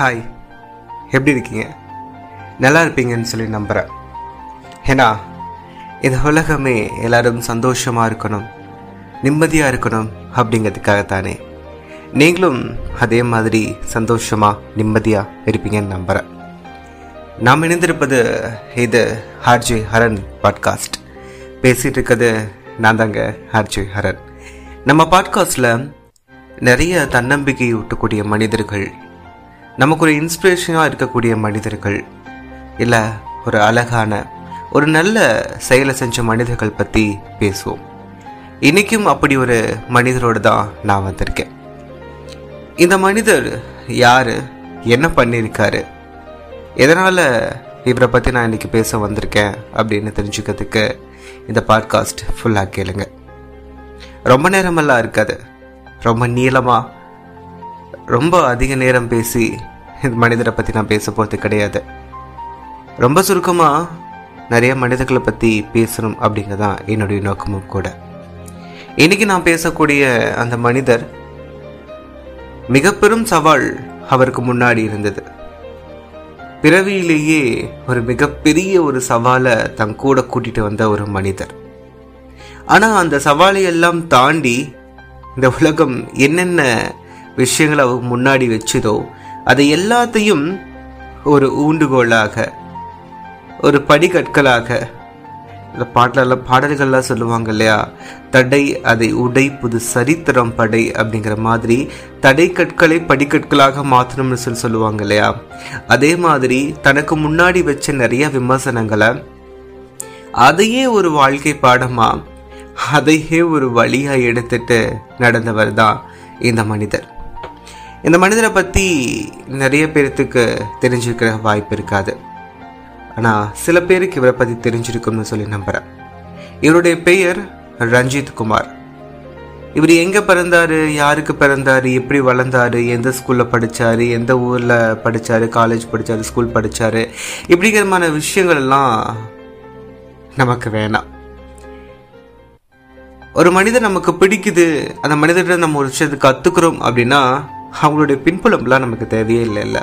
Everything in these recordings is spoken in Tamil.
ஹாய் எப்படி இருக்கீங்க? நல்லா இருப்பீங்கன்னு சொல்லி நம்புகிறேன் ஏன்னா இந்த உலகமே எல்லாரும் சந்தோஷமாக இருக்கணும் நிம்மதியாக இருக்கணும் அப்படிங்கிறதுக்காகத்தானே. நீங்களும் அதே மாதிரி சந்தோஷமாக நிம்மதியாக இருப்பீங்கன்னு நம்புகிறேன் நாம் இணைந்திருப்பது இது ஹார்ஜி ஹரன் பாட்காஸ்ட். பேசிகிட்டு இருக்கிறது நான் தாங்க ஹார்ஜி ஹரன். நம்ம பாட்காஸ்டில் நிறைய தன்னம்பிக்கை ஊட்டக்கூடிய மனிதர்கள் நமக்கு ஒரு இன்ஸ்பிரேஷனாக இருக்கக்கூடிய மனிதர்கள் இல்லை ஒரு அழகான ஒரு நல்ல செயலை செஞ்ச மனிதர்கள் பற்றி பேசுவோம். இன்றைக்கும் அப்படி ஒரு மனிதரோடு தான் நான் வந்திருக்கேன். இந்த மனிதர் யார்? என்ன பண்ணியிருக்காரு? எதனால் இவரை பற்றி நான் இன்றைக்கி பேச வந்திருக்கேன் அப்படின்னு தெரிஞ்சுக்கிறதுக்கு இந்த பாட்காஸ்ட் ஃபுல்லாக கேளுங்க. ரொம்ப நேரமெல்லாம் இருக்காது. ரொம்ப நீளமாக ரொம்ப அதிக நேரம் பேசி மனிதரை பற்றி நான் பேச போகிறது கிடையாது. ரொம்ப சுருக்கமாக நிறைய மனிதர்களை பற்றி பேசணும் அப்படிங்கிறதான் என்னுடைய நோக்கமும் கூட. இன்னைக்கு நான் பேசக்கூடிய அந்த மனிதர் மிக பெரும் சவால் அவருக்கு முன்னாடி இருந்தது. பிறவியிலேயே ஒரு மிகப்பெரிய ஒரு சவாலை தன் கூட கூட்டிட்டு வந்த ஒரு மனிதர். ஆனால் அந்த சவாலை எல்லாம் தாண்டி இந்த உலகம் என்னென்ன விஷயங்களை அவங்க முன்னாடி வச்சுதோ அதை எல்லாத்தையும் ஒரு ஊண்டுகோலாக ஒரு படிக்கற்களாக இந்த பாட்டிலெல்லாம் பாடல்கள்லாம் சொல்லுவாங்க இல்லையா? தடை அதை உடை புது சரித்திரம் படை அப்படிங்கிற மாதிரி தடை கற்களை படிக்கற்களாக மாற்றணும்னு சொல்லி சொல்லுவாங்க இல்லையா? அதே மாதிரி தனக்கு முன்னாடி வச்ச நிறைய விமர்சனங்களை அதையே ஒரு வாழ்க்கை பாடமா அதையே ஒரு வழியா எடுத்துட்டு நடந்தவர் தான் இந்த மனிதர். இந்த மனிதரை பற்றி நிறைய பேர்த்துக்கு தெரிஞ்சிருக்கிற வாய்ப்பு இருக்காது. ஆனால் சில பேருக்கு இவரை பற்றி தெரிஞ்சிருக்கும்னு சொல்லி நம்புகிறேன் இவருடைய பெயர் ரஞ்சித் குமார். இவர் எங்கே பிறந்தாரு யாருக்கு பிறந்தாரு எப்படி வளர்ந்தாரு எந்த ஸ்கூலில் படித்தார் எந்த ஊரில் படித்தார் காலேஜ் படித்தார் ஸ்கூல் படித்தார் இப்படிங்கிறமான விஷயங்கள் எல்லாம் நமக்கு வேணாம். ஒரு மனிதர் நமக்கு பிடிக்குது அந்த மனிதர்கிட்ட நம்ம ஒரு விஷயத்தை கற்றுக்குறோம் அப்படின்னா அவங்களுடைய பின்புலம்லாம் நமக்கு தேவையே இல்லை இல்லை.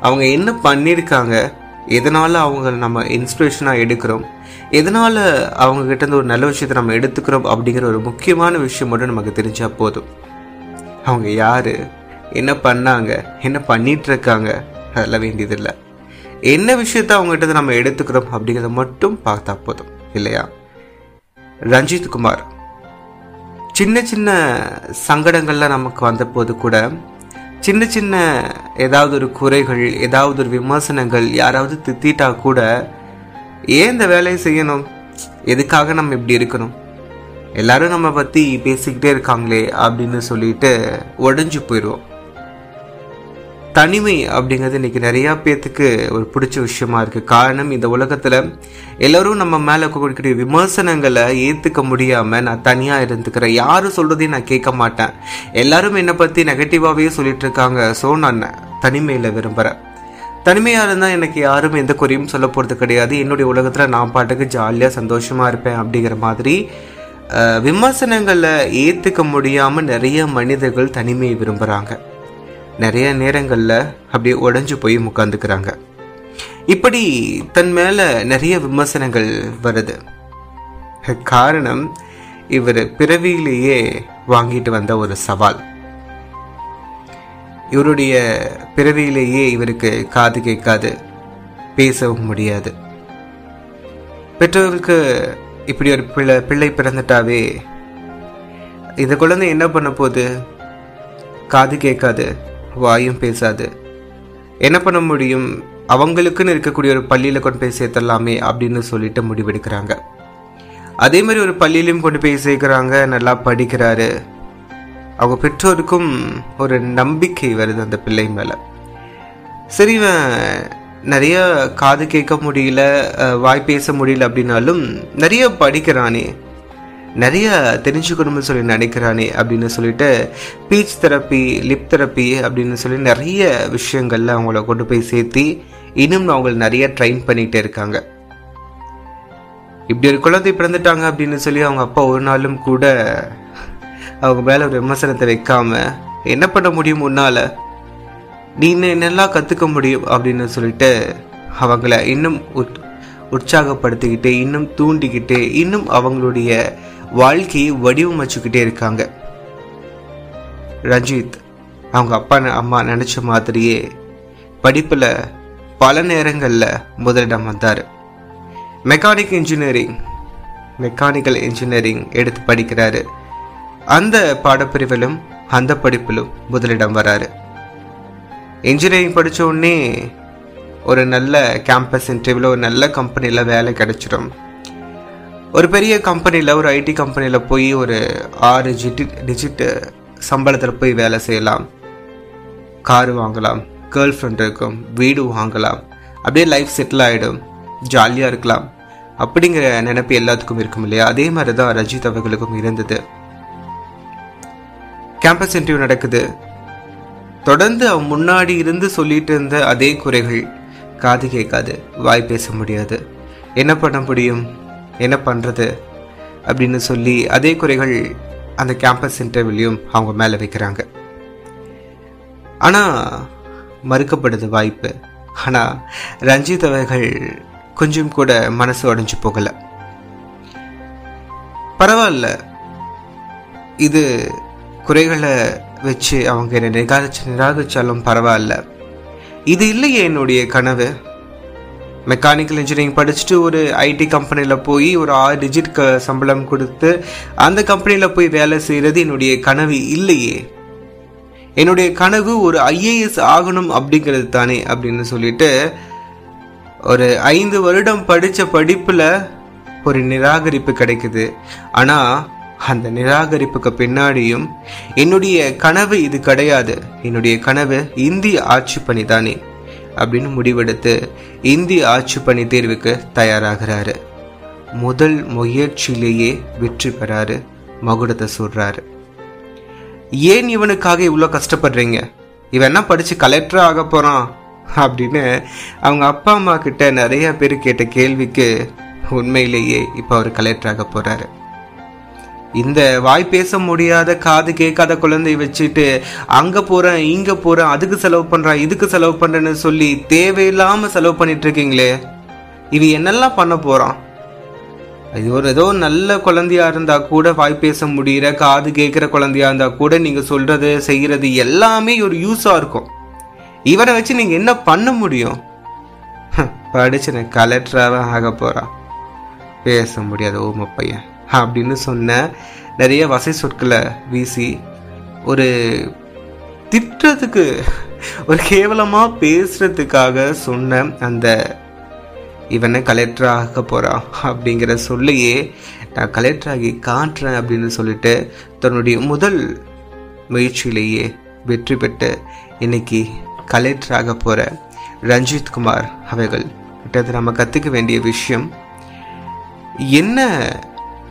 அவங்க என்ன பண்ணியிருக்காங்க? எதனால் அவங்க நம்ம இன்ஸ்பிரேஷனாக எடுக்கிறோம்? எதனால் அவங்க ஒரு நல்ல விஷயத்தை நம்ம எடுத்துக்கிறோம் அப்படிங்கிற ஒரு முக்கியமான விஷயம் மட்டும் நமக்கு தெரிஞ்சால் போதும். அவங்க யார்? என்ன பண்ணாங்க? என்ன பண்ணிகிட்ருக்காங்க இருக்காங்க அதெல்லாம் வேண்டியதில்லை. என்ன விஷயத்த அவங்ககிட்ட நம்ம எடுத்துக்கிறோம் அப்படிங்கிறத மட்டும் பார்த்தா போதும் இல்லையா? ரஞ்சித் குமார். சின்ன சின்ன சங்கடங்கள்லாம் நமக்கு வந்தபோது கூட சின்ன சின்ன ஏதாவது ஒரு குறைகள் ஏதாவது ஒரு விமர்சனங்கள் யாராவது திட்டிட்டா கூட ஏன் இந்த வேலையை செய்யணும்? எதுக்காக நம்ம இப்படி இருக்கணும்? எல்லாரும் நம்ம பற்றி பேசிக்கிட்டே இருக்காங்களே அப்படின்னு சொல்லிட்டு உடஞ்சி போயிடுவோம் தனிமை அப்படிங்கிறது இன்னைக்கு நிறையா பேர்த்துக்கு ஒரு பிடிச்ச விஷயமா இருக்கு. காரணம் இந்த உலகத்துல எல்லாரும் நம்ம மேல கொடுக்கக்கூடிய விமர்சனங்களை ஏத்துக்க முடியாம நான் தனியா இருந்துக்கிறேன். யாரும் சொல்றதையும் நான் கேட்க மாட்டேன். எல்லாரும் என்னை பத்தி நெகட்டிவாவே சொல்லிட்டு இருக்காங்க. ஸோ நான் தனிமையில விரும்புறேன். தனிமையா இருந்தா எனக்கு யாரும் எந்த குறையும் சொல்ல போறது கிடையாது. என்னுடைய உலகத்துல நான் பாட்டுக்கு ஜாலியா சந்தோஷமா இருப்பேன் அப்படிங்கிற மாதிரி விமர்சனங்களை ஏத்துக்க முடியாம நிறைய மனிதர்கள் தனிமையை விரும்புறாங்க. நிறைய நேரங்களில் அப்படியே உடஞ்சு போய் உட்காந்துக்கிறாங்க இப்படி தன் மேலே நிறைய விமர்சனங்கள் வருது. காரணம் இவர் பிறவியிலேயே வாங்கிட்டு வந்த ஒரு சவால். இவருடைய பிறவியிலேயே இவருக்கு காது கேட்காது பேசவும் முடியாது. பெற்றோருக்கு இப்படி ஒரு பிள்ளை பிள்ளை பிறந்துட்டாவே இந்த குழந்தை என்ன பண்ண போகுது? காது கேட்காது வாயும் பேசாது. என்ன பண்ண முடியும்? அவங்களுக்குன்னு இருக்கக்கூடிய ஒரு பள்ளியில் கொண்டு போய் சேர்த்தலாமே அப்படின்னு சொல்லிட்டு முடிவெடுக்கிறாங்க. அதே மாதிரி ஒரு பள்ளியிலையும் கொண்டு போய் சேர்க்குறாங்க நல்லா படிக்கிறாரு. அவங்க பெற்றோருக்கும் ஒரு நம்பிக்கை வருது அந்த பிள்ளை மேலே. சரி இவன் நிறைய காது கேட்க முடியல வாய் பேச முடியல அப்படின்னாலும் நிறைய படிக்கிறானே. நிறைய தெரிஞ்சுக்கணும்னு சொல்லி நினைக்கிறானே அப்படின்னு சொல்லிட்டு பீச் தெரப்பி லிப் தெரப்பி அப்படின்னு சொல்லி நிறைய விஷயங்கள்ல அவங்கள கொண்டு போய் சேர்த்தி இன்னும் அவங்கள நிறைய ட்ரைன் பண்ணிகிட்டே இருக்காங்க. இப்படி ஒரு குழந்தை பிறந்துட்டாங்க அப்படின்னு சொல்லி அவங்க அப்பா ஒரு நாளும் கூட அவங்க மேலே ஒரு விமர்சனத்தை வைக்காம என்ன பண்ண முடியும் உன்னால? நீ என்னெல்லாம் கத்துக்க கற்றுக்க முடியும் அப்படின்னு சொல்லிட்டு அவங்கள இன்னும் உற்சாகப்படுத்திக்கிட்டு இன்னும் தூண்டிக்கிட்டு இன்னும் அவங்களுடைய வாழ்க்கையை வடிவமைச்சுக்கிட்டே இருக்காங்க. ரஞ்சித் அவங்க அப்பா அம்மா நினச்ச மாதிரியே படிப்பில் பல நேரங்களில் முதலிடம் வந்தார். மெக்கானிக் இன்ஜினியரிங் மெக்கானிக்கல் இன்ஜினியரிங் எடுத்து படிக்கிறாரு. அந்த பாடப்பிரிவிலும் அந்த படிப்பிலும் முதலிடம் வராரு. இன்ஜினியரிங் படித்த உடனே ஒரு நல்ல கேம்பஸ் இன்டர்வியூவில் ஒரு நல்ல கம்பெனியில் வேலை கிடைச்சிடும். ஒரு பெரிய கம்பெனியில் ஒரு ஐடி கம்பெனியில் போய் ஒரு ஆறு டிஜிட் டிஜிட் சம்பளத்தில் போய் வேலை செய்யலாம். கார் வாங்கலாம் கேர்ள் ஃப்ரெண்ட் இருக்கும் வீடு வாங்கலாம். அப்படியே லைஃப் செட்டில் ஆகிடும் ஜாலியாக இருக்கலாம். அப்படிங்கிற நினைப்பு எல்லாத்துக்கும் இருக்கும் இல்லையா? அதே மாதிரி தான் ரஜித் அவர்களுக்கும் இருந்தது. கேம்பஸ் இன்டர்வியூ நடக்குது. தொடர்ந்து அவன் முன்னாடி இருந்து சொல்லிட்டு இருந்த அதே குறைகள் காது கேட்காது வாய் பேச முடியாது. என்ன பண்ண முடியும்? என்ன பண்ணுறது அப்படின்னு சொல்லி அதே குறைகள் அந்த கேம்பஸ் இன்டர்வியூலையும் அவங்க மேலே வைக்கிறாங்க. ஆனால் மறுக்கப்படுது வாய்ப்பு. ஆனால் ரஞ்சித் அவர்கள் கொஞ்சம் கூட மனசு உடைஞ்சு போகலை. பரவாயில்ல. இது குறைகளை வச்சு அவங்க என்னை நிராகரிச்சு நிராகரிச்சாலும் பரவாயில்ல. இது இல்லையே என்னுடைய கனவு. மெக்கானிக்கல் இன்ஜினியரிங் படிச்சுட்டு ஒரு ஐடி கம்பெனியில் போய் ஒரு ஆறு டிஜிட் க சம்பளம் கொடுத்து அந்த கம்பெனியில் போய் வேலை செய்கிறது என்னுடைய கனவு இல்லையே. என்னுடைய கனவு ஒரு ஐஏஎஸ் ஆகணும் அப்படிங்கிறது தானே அப்படின்னு சொல்லிட்டு ஒரு ஐந்து வருடம் படித்த படிப்பில் ஒரு நிராகரிப்பு கிடைக்குது. ஆனால் அந்த நிராகரிப்புக்கு பின்னாடியும் என்னுடைய கனவு இது கிடையாது என்னுடைய கனவு இந்திய ஆட்சி பணி தானே அப்படின்னு முடிவெடுத்து இந்திய ஆட்சி பணி தேர்வுக்கு தயாராகிறாரு. முதல் முயற்சியிலேயே வெற்றி பெறாரு மகுடத்தை சொல்றாரு ஏன் இவனுக்காக இவ்வளோ கஷ்டப்படுறீங்க? இவன் என்ன படிச்சு கலெக்டர் ஆக போறான்? அப்படின்னு அவங்க அப்பா அம்மா கிட்ட நிறைய பேர் கேட்ட கேள்விக்கு உண்மையிலேயே இப்போ அவர் கலெக்டர் ஆக போறாரு. இந்த வாய் பேச முடியாத காது கேட்காத குழந்தைய வச்சுட்டு அங்க போறேன் இங்க போறேன் அதுக்கு செலவு பண்றேன் இதுக்கு செலவு பண்றேன்னு சொல்லி தேவையில்லாம செலவு பண்ணிட்டு இருக்கீங்களே இது என்னெல்லாம் பண்ண போறான் இது ஒரு ஏதோ நல்ல குழந்தையா இருந்தா கூட வாய் பேச முடியிற காது கேட்குற குழந்தையா இருந்தா கூட நீங்க சொல்றது செய்யறது எல்லாமே ஒரு யூஸா இருக்கும். இவரை வச்சு நீங்க என்ன பண்ண முடியும்? படிச்சுனேன் கலெக்டராக ஆக போறா. பேச முடியாது ஓம பையன். அப்படின்னு சொன்ன நிறைய வசை சொற்களை வீசி ஒரு திட்டுறதுக்கு ஒரு கேவலமா பேசுறதுக்காக சொன்ன அந்த இவனை கலெக்டர் ஆக போறான் அப்படிங்கிற சொல்லையே நான் கலெக்டர் ஆகி காட்டுறேன் அப்படின்னு சொல்லிட்டு தன்னுடைய முதல் முயற்சியிலேயே வெற்றி பெற்று இன்னைக்கு கலெக்டராக போகிற போற ரஞ்சித் குமார் அவர்கள். கிட்டத்தட்ட நம்ம கத்துக்க வேண்டிய விஷயம் என்ன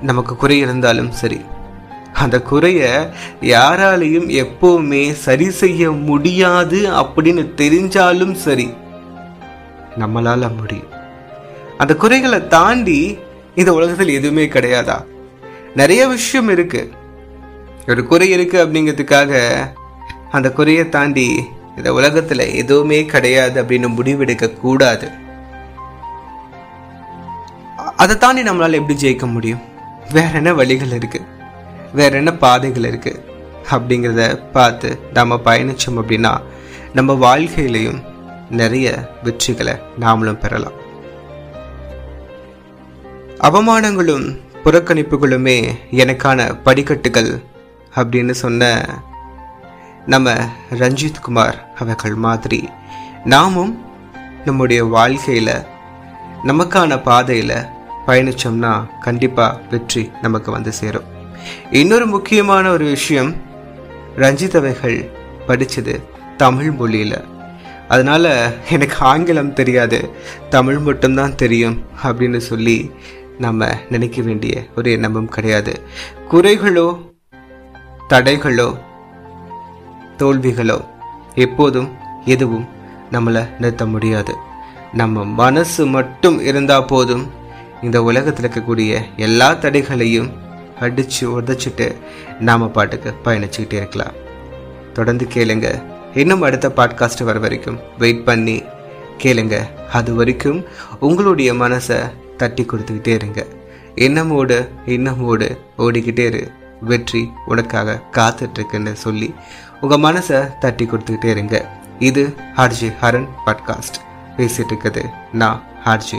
நமக்கு குறை இருந்தாலும் சரி. அந்த குறைய யாராலையும் எப்பவுமே சரி செய்ய முடியாது அப்படின்னு தெரிஞ்சாலும் சரி. நம்மளால முடியும். அந்த குறைகளை தாண்டி இந்த உலகத்தில் எதுவுமே கிடையாதா? நிறைய விஷயம் இருக்கு. ஒரு குறை இருக்கு அப்படிங்கிறதுக்காக அந்த குறையை தாண்டி இந்த உலகத்துல எதுவுமே கிடையாது அப்படின்னு முடிவெடுக்க கூடாது. அதை தாண்டி நம்மளால எப்படி ஜெயிக்க முடியும்? வேற என்ன வழிகள் இருக்கு? வேற என்ன பாதைகள் இருக்கு? அப்படிங்கிறத பார்த்து நாம் பயணிச்சோம் அப்படின்னா நம்ம வாழ்க்கையிலையும் நிறைய வெற்றிகளை நாமளும் பெறலாம். அவமானங்களும் புறக்கணிப்புகளுமே எனக்கான படிக்கட்டுகள் அப்படின்னு சொன்ன நம்ம ரஞ்சித் குமார் அவர்கள் மாதிரி நாமும் நம்முடைய வாழ்க்கையில நமக்கான பாதையில பயணிச்சோம்னா கண்டிப்பா வெற்றி நமக்கு வந்து சேரும். இன்னொரு முக்கியமான ஒரு விஷயம் ரஞ்சித் அவைகள் படிச்சது தமிழ் மொழியில. அதனால எனக்கு ஆங்கிலம் தெரியாது தமிழ் மட்டும்தான் தெரியும் அப்படின்னு சொல்லி நம்ம நினைக்க வேண்டிய ஒரு எண்ணமும் கிடையாது. குறைகளோ தடைகளோ தோல்விகளோ எப்போதும் எதுவும் நம்மளை நிறுத்த முடியாது. நம்ம மனசு மட்டும் இருந்தா போதும் இந்த உலகத்தில் இருக்கக்கூடிய எல்லா தடைகளையும் அடித்து உதச்சிட்டு நாம் பாட்டுக்கு பயணிச்சுக்கிட்டே இருக்கலாம். தொடர்ந்து கேளுங்க. இன்னும் அடுத்த பாட்காஸ்ட் வர வரைக்கும் வெயிட் பண்ணி கேளுங்க. அது வரைக்கும் உங்களுடைய மனசை தட்டி கொடுத்துக்கிட்டே இருங்க. இன்னமோடு இன்னமோடு ஓடிக்கிட்டே இரு. வெற்றி உனக்காக காத்துட்ருக்குன்னு சொல்லி உங்கள் மனசை தட்டி கொடுத்துக்கிட்டே இருங்க. இது ஹார்ஜி ஹரன் பாட்காஸ்ட் பேசிகிட்டு இருக்குது நான் ஹார்ஜி